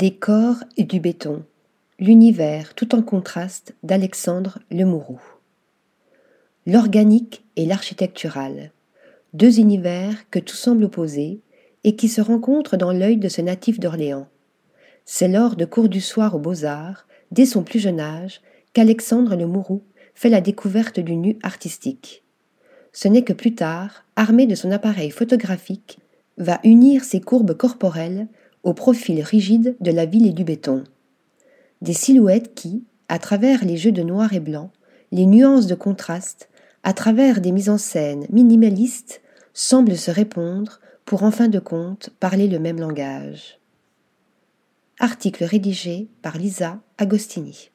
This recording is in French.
Des corps et du béton. L'univers tout en contraste d'Alexandre Lemourou. L'organique et l'architectural. Deux univers que tout semble opposer et qui se rencontrent dans l'œil de ce natif d'Orléans. C'est lors de cours du soir aux Beaux-Arts, dès son plus jeune âge, qu'Alexandre Lemourou fait la découverte du nu artistique. Ce n'est que plus tard, armé de son appareil photographique, va unir ses courbes corporelles au profil rigide de la ville et du béton. Des silhouettes qui, à travers les jeux de noir et blanc, les nuances de contraste, à travers des mises en scène minimalistes, semblent se répondre pour en fin de compte parler le même langage. Article rédigé par Lisa Agostini.